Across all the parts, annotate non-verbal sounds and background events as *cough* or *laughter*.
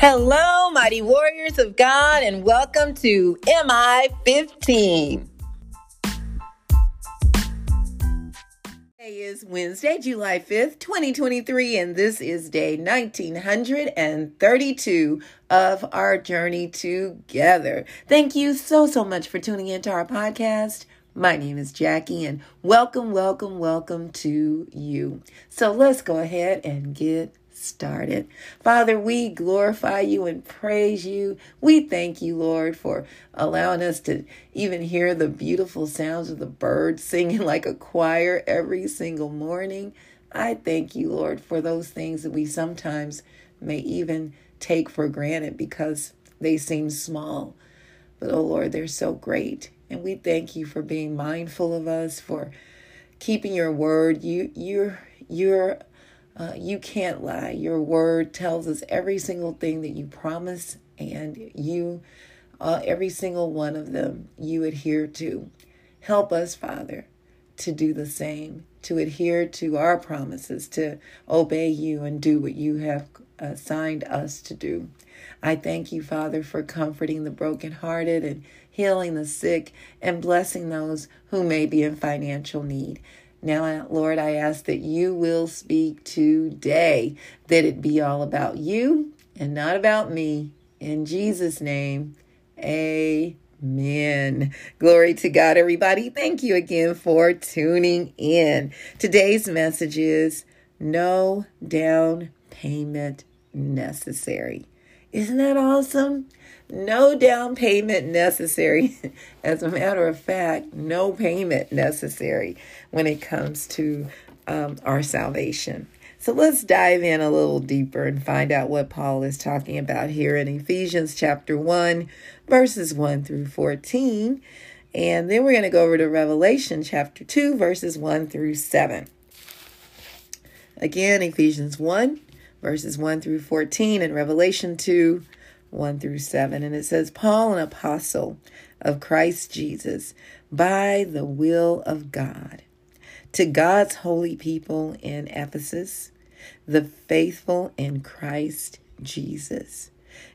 Hello, mighty warriors of God, and welcome to MI 15. Today is Wednesday, July 5th, 2023, and this is day 1932 of our journey together. Thank you so, so much for tuning into our podcast. My name is Jackie, and welcome, welcome, welcome to you. So let's go ahead and get started. Father, we glorify you and praise you. We thank you, Lord, for allowing us to even hear the beautiful sounds of the birds singing *laughs* like a choir every single morning. I thank you, Lord, for those things that we sometimes may even take for granted because they seem small. But oh Lord, they're so great. And we thank you for being mindful of us, for keeping your word. You you're you're uh, you can't lie. Your word tells us every single thing that you promise, and you, uh, every single one of them, you adhere to. Help us, Father, to do the same, to adhere to our promises, to obey you and do what you have assigned us to do. I thank you, Father, for comforting the brokenhearted and healing the sick and blessing those who may be in financial need. Now, Lord, I ask that you will speak today, that it be all about you and not about me. In Jesus' name, amen. Glory to God, everybody. Thank you again for tuning in. Today's message is no down payment necessary. Isn't that awesome? No down payment necessary. *laughs* As a matter of fact, no payment necessary when it comes to um, our salvation. So let's dive in a little deeper and find out what Paul is talking about here in Ephesians chapter 1, verses 1 through 14. And then we're going to go over to Revelation chapter 2, verses 1 through 7. Again, Ephesians 1, verses 1 through 14, and Revelation 2, 1 through 7. And it says, Paul, an apostle of Christ Jesus, by the will of God, to God's holy people in Ephesus, the faithful in Christ Jesus.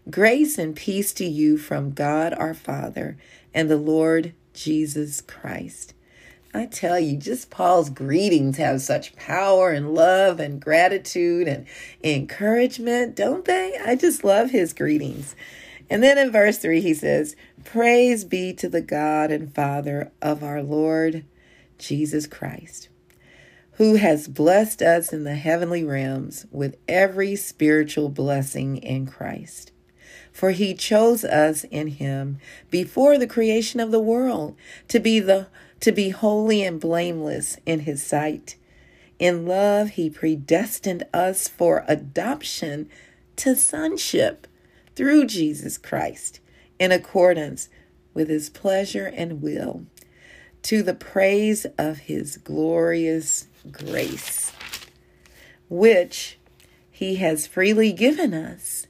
Grace and peace to you from God our Father and the Lord Jesus Christ. I tell you, just Paul's greetings have such power and love and gratitude and encouragement, don't they? I just love his greetings. And then in verse 3, he says, Praise be to the God and Father of our Lord Jesus Christ, who has blessed us in the heavenly realms with every spiritual blessing in Christ. For he chose us in him before the creation of the world to be the to be holy and blameless in his sight. In love, he predestined us for adoption to sonship through Jesus Christ in accordance with his pleasure and will, to the praise of his glorious grace, which he has freely given us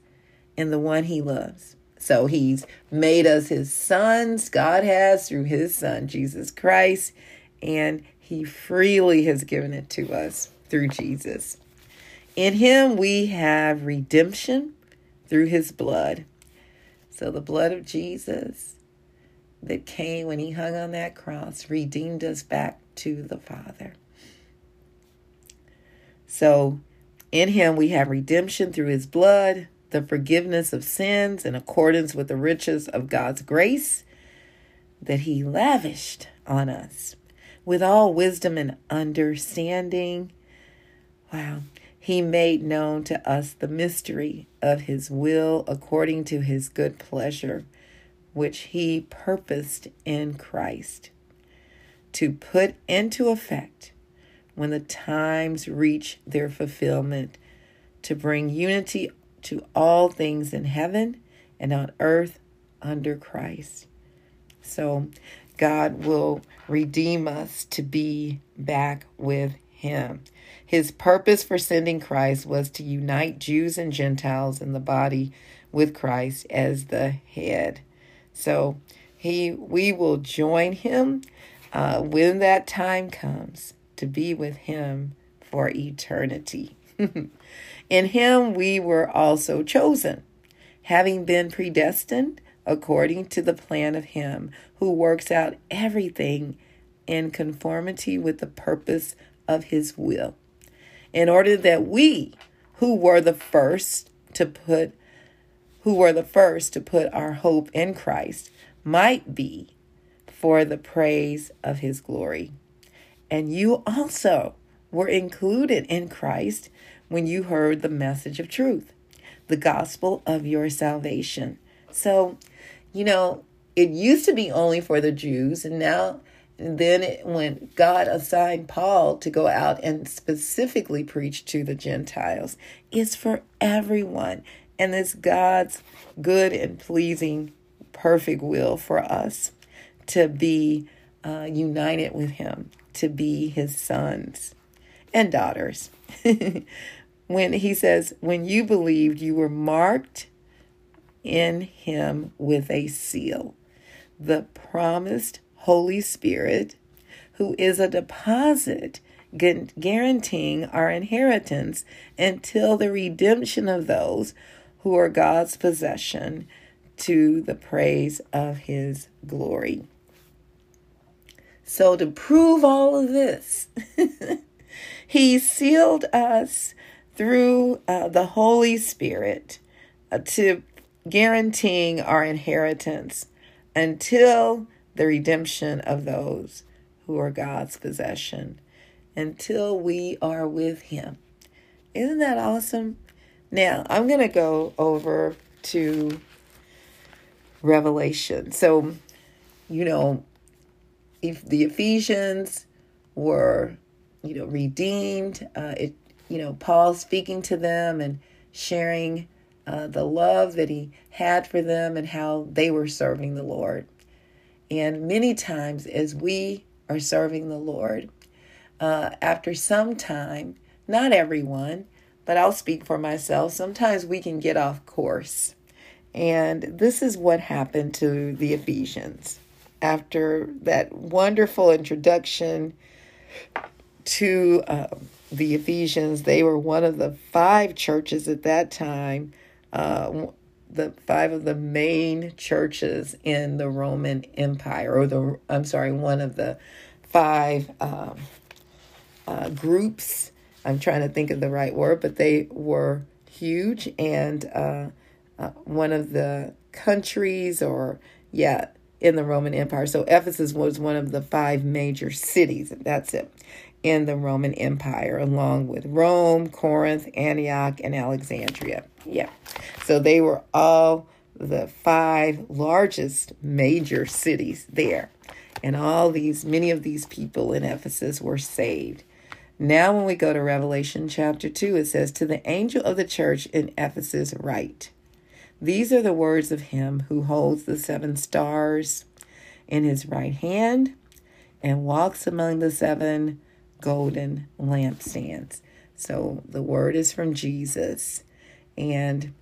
in the one he loves. So he's made us his sons, God has through his son, Jesus Christ, and he freely has given it to us through Jesus. In him we have redemption through his blood. So the blood of Jesus that came when he hung on that cross redeemed us back to the Father. So in him we have redemption through his blood the forgiveness of sins in accordance with the riches of God's grace that He lavished on us with all wisdom and understanding. Wow. He made known to us the mystery of His will according to His good pleasure, which He purposed in Christ to put into effect when the times reach their fulfillment to bring unity to all things in heaven and on earth under Christ. So God will redeem us to be back with Him. His purpose for sending Christ was to unite Jews and Gentiles in the body with Christ as the head. So he we will join him uh, when that time comes to be with him for eternity. *laughs* In him we were also chosen, having been predestined according to the plan of Him who works out everything in conformity with the purpose of His will, in order that we, who were the first to put who were the first to put our hope in Christ might be for the praise of his glory. And you also were included in Christ when you heard the message of truth, the gospel of your salvation. So, you know, it used to be only for the Jews, and now and then it, when God assigned Paul to go out and specifically preach to the Gentiles, it's for everyone. And it's God's good and pleasing, perfect will for us to be uh, united with Him, to be His sons and daughters. *laughs* when He says, When you believed, you were marked in Him with a seal, the promised Holy Spirit, who is a deposit guaranteeing our inheritance until the redemption of those who are God's possession to the praise of his glory. So, to prove all of this, *laughs* he sealed us through uh, the Holy Spirit uh, to guaranteeing our inheritance until the redemption of those who are God's possession, until we are with him. Isn't that awesome? Now, I'm going to go over to Revelation. So, you know, if the Ephesians were, you know, redeemed, uh, it, you know, Paul speaking to them and sharing uh, the love that he had for them and how they were serving the Lord. And many times, as we are serving the Lord, uh, after some time, not everyone, but I'll speak for myself. Sometimes we can get off course. And this is what happened to the Ephesians after that wonderful introduction to uh, the Ephesians. They were one of the five churches at that time, uh, the five of the main churches in the Roman Empire, or the, I'm sorry, one of the five um, uh, groups I'm trying to think of the right word, but they were huge and uh, uh, one of the countries, or yeah, in the Roman Empire. So Ephesus was one of the five major cities, that's it, in the Roman Empire, along with Rome, Corinth, Antioch, and Alexandria. Yeah. So they were all the five largest major cities there. And all these, many of these people in Ephesus were saved. Now, when we go to Revelation chapter 2, it says, To the angel of the church in Ephesus, write, These are the words of him who holds the seven stars in his right hand and walks among the seven golden lampstands. So the word is from Jesus, and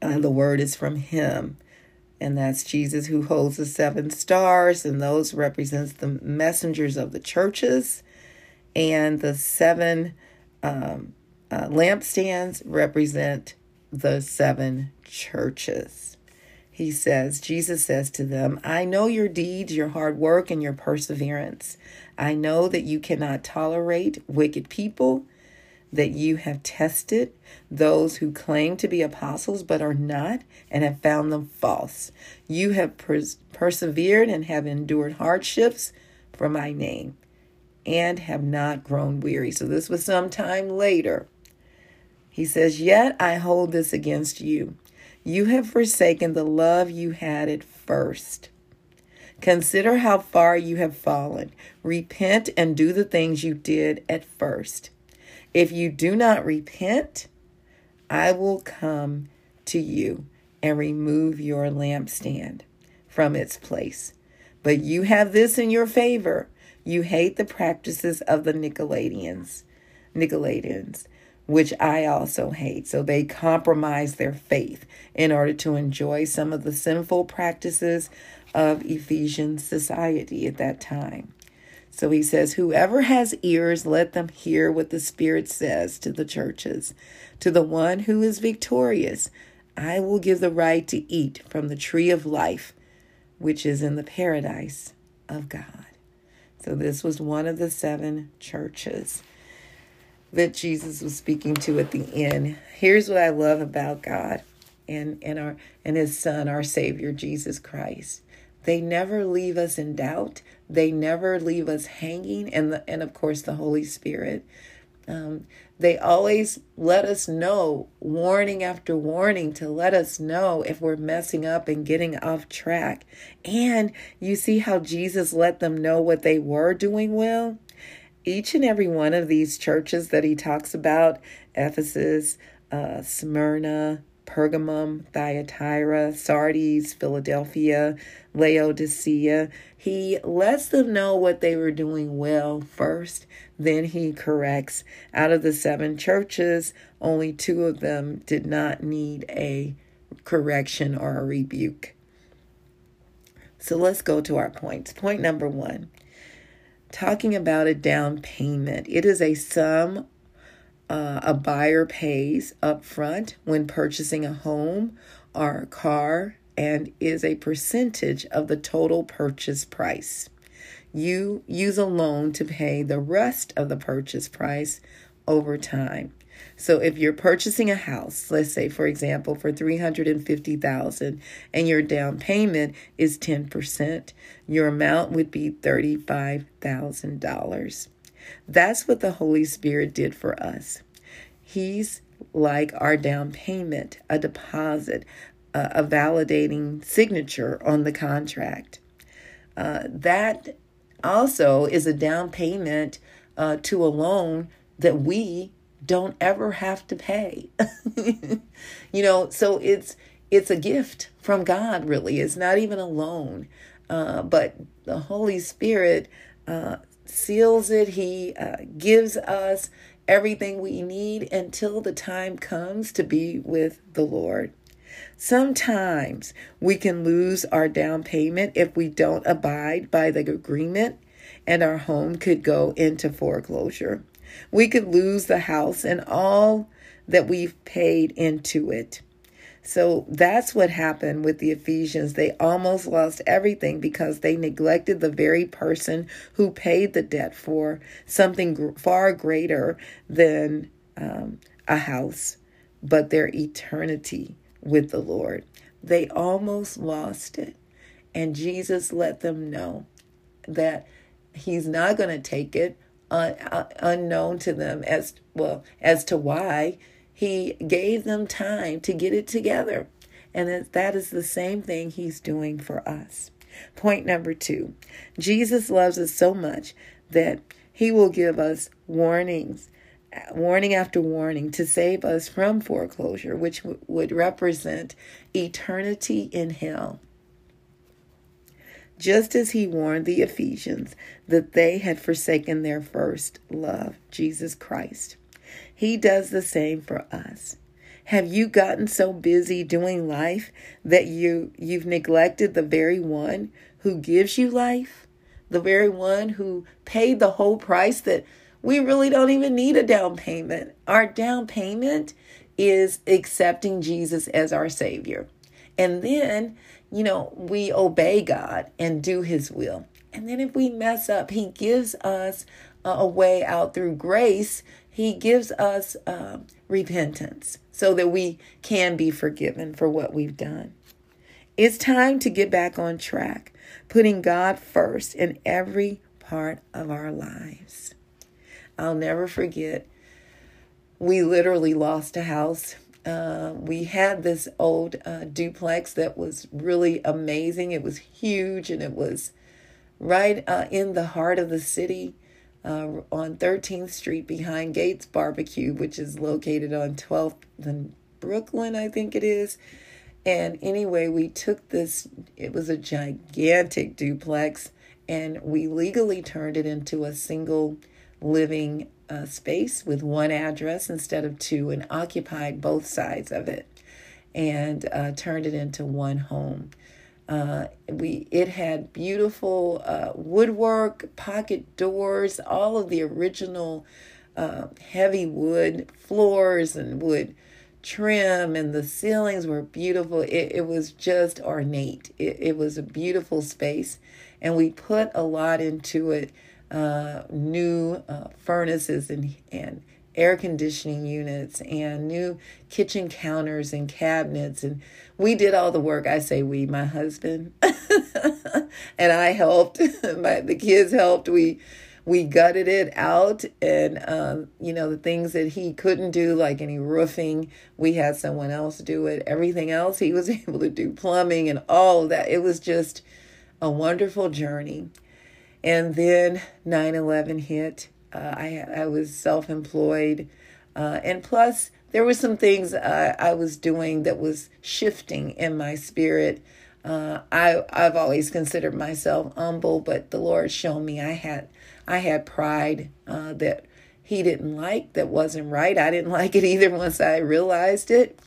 uh, the word is from him. And that's Jesus who holds the seven stars, and those represents the messengers of the churches and the seven um, uh, lampstands represent the seven churches. He says, Jesus says to them, I know your deeds, your hard work, and your perseverance. I know that you cannot tolerate wicked people, that you have tested those who claim to be apostles but are not, and have found them false. You have pers- persevered and have endured hardships for my name and have not grown weary. So this was some time later. He says, Yet I hold this against you. You have forsaken the love you had at first. Consider how far you have fallen. Repent and do the things you did at first. If you do not repent, I will come to you and remove your lampstand from its place. But you have this in your favor you hate the practices of the Nicolaitans, Nicolaitans, which I also hate. So they compromise their faith in order to enjoy some of the sinful practices of Ephesian society at that time. So he says, Whoever has ears, let them hear what the Spirit says to the churches. To the one who is victorious, I will give the right to eat from the tree of life, which is in the paradise of God. So, this was one of the seven churches that Jesus was speaking to at the end. Here's what I love about God and, and our and his son, our Savior, Jesus Christ. They never leave us in doubt. They never leave us hanging, and the, and of course the Holy Spirit. Um, they always let us know, warning after warning, to let us know if we're messing up and getting off track. And you see how Jesus let them know what they were doing well? Each and every one of these churches that he talks about Ephesus, uh, Smyrna, Pergamum, Thyatira, Sardis, Philadelphia, Laodicea. He lets them know what they were doing well first, then he corrects. Out of the seven churches, only two of them did not need a correction or a rebuke. So let's go to our points. Point number one talking about a down payment. It is a sum uh, a buyer pays up front when purchasing a home or a car and is a percentage of the total purchase price. You use a loan to pay the rest of the purchase price over time. So if you're purchasing a house, let's say for example for 350,000 and your down payment is 10%, your amount would be $35,000. That's what the Holy Spirit did for us. He's like our down payment, a deposit, a validating signature on the contract. Uh, that also is a down payment uh, to a loan that we don't ever have to pay. *laughs* you know, so it's it's a gift from God. Really, it's not even a loan, uh, but the Holy Spirit uh, seals it. He uh, gives us everything we need until the time comes to be with the Lord. Sometimes we can lose our down payment if we don't abide by the agreement, and our home could go into foreclosure. We could lose the house and all that we've paid into it. So that's what happened with the Ephesians. They almost lost everything because they neglected the very person who paid the debt for something far greater than um, a house, but their eternity with the Lord. They almost lost it. And Jesus let them know that He's not going to take it uh, unknown to them as well as to why he gave them time to get it together. And that is the same thing he's doing for us. Point number two Jesus loves us so much that he will give us warnings, warning after warning, to save us from foreclosure, which w- would represent eternity in hell. Just as he warned the Ephesians that they had forsaken their first love, Jesus Christ. He does the same for us. Have you gotten so busy doing life that you you've neglected the very one who gives you life? The very one who paid the whole price that we really don't even need a down payment. Our down payment is accepting Jesus as our savior. And then, you know, we obey God and do his will. And then if we mess up, he gives us a way out through grace he gives us uh, repentance so that we can be forgiven for what we've done. It's time to get back on track, putting God first in every part of our lives. I'll never forget, we literally lost a house. Uh, we had this old uh, duplex that was really amazing. It was huge and it was right uh, in the heart of the city uh, on 13th Street behind Gates Barbecue, which is located on 12th and Brooklyn, I think it is. And anyway, we took this, it was a gigantic duplex, and we legally turned it into a single living uh, space with one address instead of two and occupied both sides of it and uh, turned it into one home. Uh, we it had beautiful uh, woodwork, pocket doors, all of the original uh, heavy wood floors and wood trim and the ceilings were beautiful. It, it was just ornate. It, it was a beautiful space. And we put a lot into it uh, new uh, furnaces and, and air conditioning units and new kitchen counters and cabinets. And we did all the work. I say we, my husband. *laughs* and I helped. *laughs* my, the kids helped. We we gutted it out and um, you know the things that he couldn't do like any roofing we had someone else do it everything else he was *laughs* able to do plumbing and all of that it was just a wonderful journey and then 9-11 hit. Uh, I, I was self-employed uh, and plus there were some things I, I was doing that was shifting in my spirit. Uh, I I've always considered myself humble, but the Lord showed me I had I had pride uh, that He didn't like, that wasn't right. I didn't *laughs* like it either once I realized it,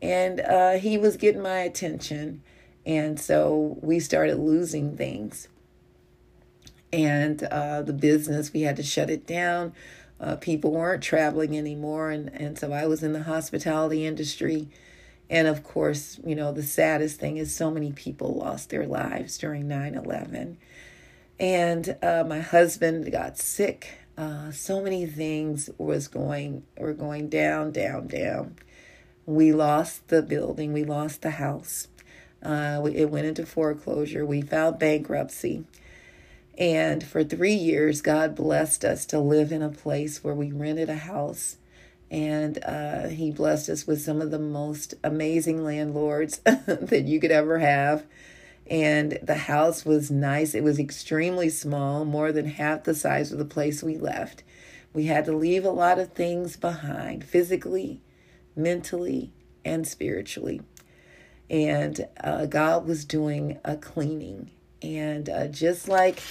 and uh, He was getting my attention, and so we started losing things, and uh, the business we had to shut it down. Uh, people weren't traveling anymore, and and so I was in the hospitality industry and of course, you know, the saddest thing is so many people lost their lives during 9 11. And uh, my husband got sick. Uh, so many things was going were going down, down, down. We lost the building. We lost the house. Uh, it went into foreclosure. We filed bankruptcy. And for three years, God blessed us to live in a place where we rented a house and uh, he blessed us with some of the most amazing landlords *laughs* that you could ever have. And the house was nice. It was extremely small, more than half the size of the place we left. We had to leave a lot of things behind physically, mentally, and spiritually. And uh, God was doing a cleaning. And uh, just like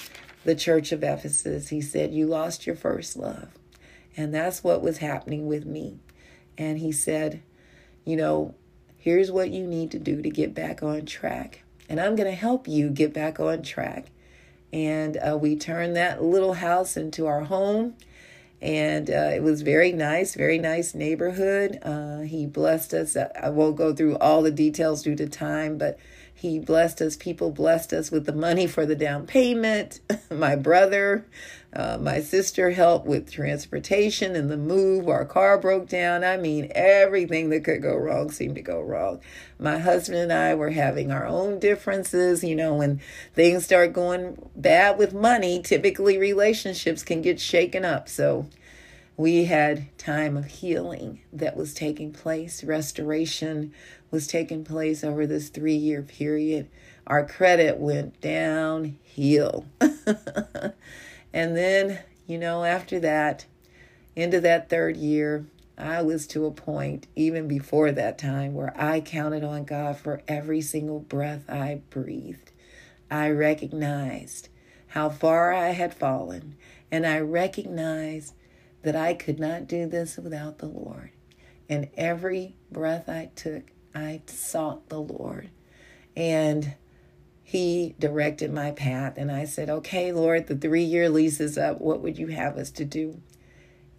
the church of Ephesus, He said, You lost your first love. And that's what was happening with me. And he said, You know, here's what you need to do to get back on track. And I'm going to help you get back on track. And uh, we turned that little house into our home. And uh, it was very nice, very nice neighborhood. Uh, he blessed us. I won't go through all the details due to time, but he blessed us. People blessed us with the money for the down payment. *laughs* my brother, uh, my sister helped with transportation and the move. Our car broke down. I mean, everything that could go wrong seemed to go wrong. My husband and I were having our own differences. You know, when things start going bad with money, typically relationships can get shaken up. So we had time of healing that was taking place, restoration was taking place over this three year period. Our credit went downhill. *laughs* and then, you know, after that, into that third year, I was to a point, even before that time, where I counted on God for every single breath I breathed. I recognized how far I had fallen, and I recognized that I could not do this without the Lord. And every breath I took, I sought the Lord. And He directed my path. And I said, Okay, Lord, the three year lease is up. What would you have us to do?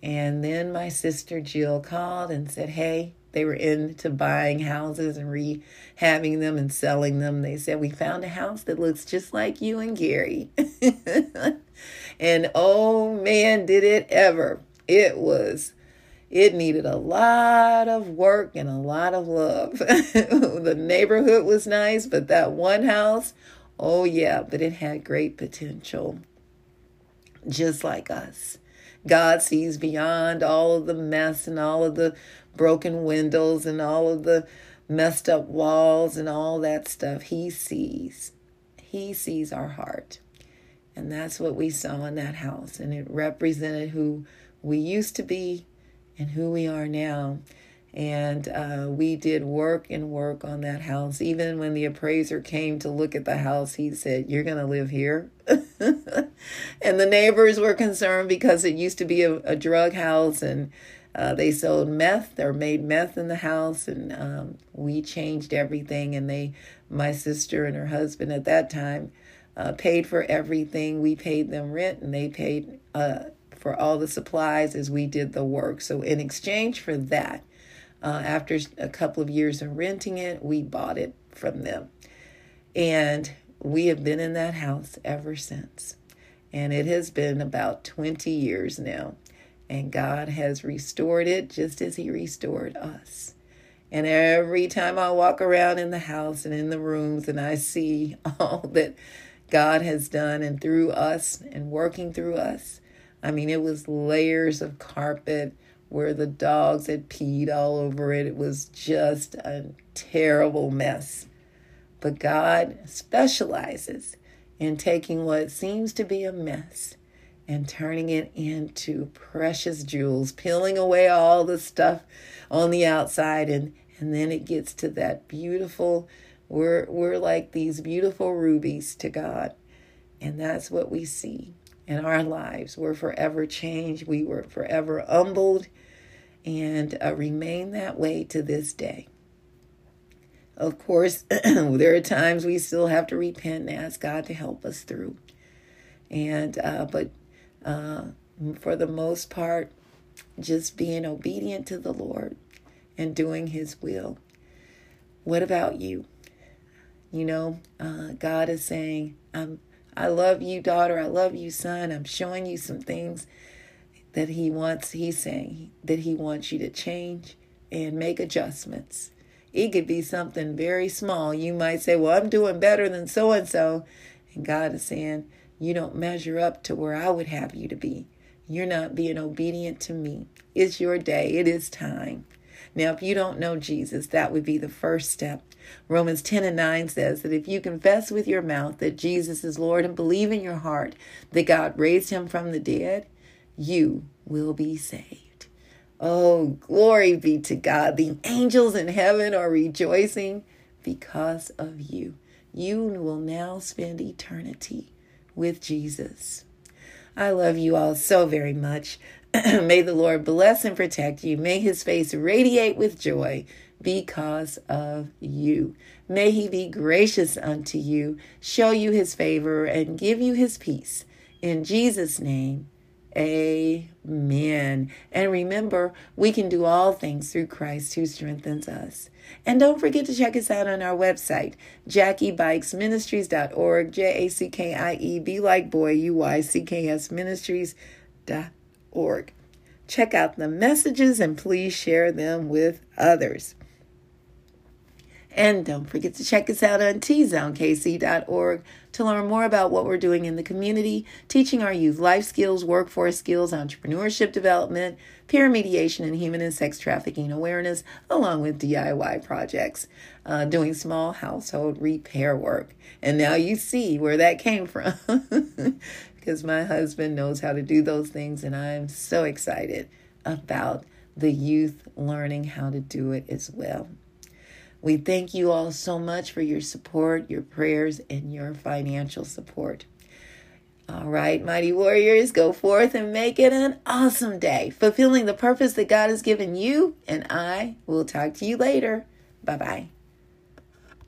And then my sister Jill called and said, Hey, they were into buying houses and rehabbing them and selling them. They said, We found a house that looks just like you and Gary. *laughs* and oh man, did it ever! It was it needed a lot of work and a lot of love. *laughs* the neighborhood was nice, but that one house, oh yeah, but it had great potential. Just like us. God sees beyond all of the mess and all of the broken windows and all of the messed up walls and all that stuff. He sees. He sees our heart. And that's what we saw in that house. And it represented who we used to be and who we are now. And uh, we did work and work on that house. Even when the appraiser came to look at the house, he said, You're going to live here. *laughs* and the neighbors were concerned because it used to be a, a drug house and uh, they sold meth or made meth in the house. And um, we changed everything. And they, my sister and her husband at that time, uh, paid for everything. We paid them rent and they paid uh, for all the supplies as we did the work. So, in exchange for that, Uh, after a couple of years of renting it, we bought it from them. And we have been in that house ever since. And it has been about 20 years now. And God has restored it just as He restored us. And every time I walk around in the house and in the rooms and I see *laughs* all that God has done and through us and working through us, I mean, it was layers of carpet where the dogs had peed all over it. It was just a terrible mess. But God specializes in taking what seems to be a mess and turning it into precious jewels, peeling away all the stuff on the outside and and then it gets to that beautiful we're we're like these beautiful rubies to God. And that's what we see in our lives. We're forever changed. We were forever humbled and uh, remain that way to this day. Of course, *clears throat* there are times we still have to repent and ask God to help us through. And, uh, but uh, for the most part, just being obedient to the Lord and doing His will. What about you? You know, uh, God is saying, I'm, I love you, daughter. I love you, son. I'm showing you some things that He wants, He's saying that He wants you to change and make adjustments it could be something very small. You might say, Well, I'm doing better than so and so. And God is saying, You don't measure up to where I would have you to be. You're not being obedient to me. It's your day, it is time. Now, if you don't know Jesus, that would be the first step. Romans 10 and 9 says that if you confess with your mouth that Jesus is Lord and believe in your heart that God raised him from the dead, you will be saved. Oh, glory be to God. The angels in heaven are rejoicing because of you. You will now spend eternity with Jesus. I love you all so very much. *clears throat* May the Lord bless and protect you. May his face radiate with joy because of you. May he be gracious unto you, show you his favor, and give you his peace. In Jesus' name, Amen. And remember, we can do all things through Christ who strengthens us. And don't forget to check us out on our website, jackiebuycksministries.org, J A C K I E, B like boy, U Y C K S ministries.org. Check out the messages and please share them with others. And don't forget to check us out on tzonekc.org to learn more about what we're doing in the community, teaching our youth life skills, workforce skills, entrepreneurship development, peer mediation, and human and sex trafficking awareness, along with DIY projects, uh, doing small household repair work. And now you see where that came from. *laughs* because my husband knows how to do those things, and I'm so excited about the youth learning how to do it as well. We thank you all so much for your support, your prayers, and your financial support. All right, mighty warriors, go forth and make it an awesome day, fulfilling the purpose that God has given you. And I will talk to you later. Bye bye.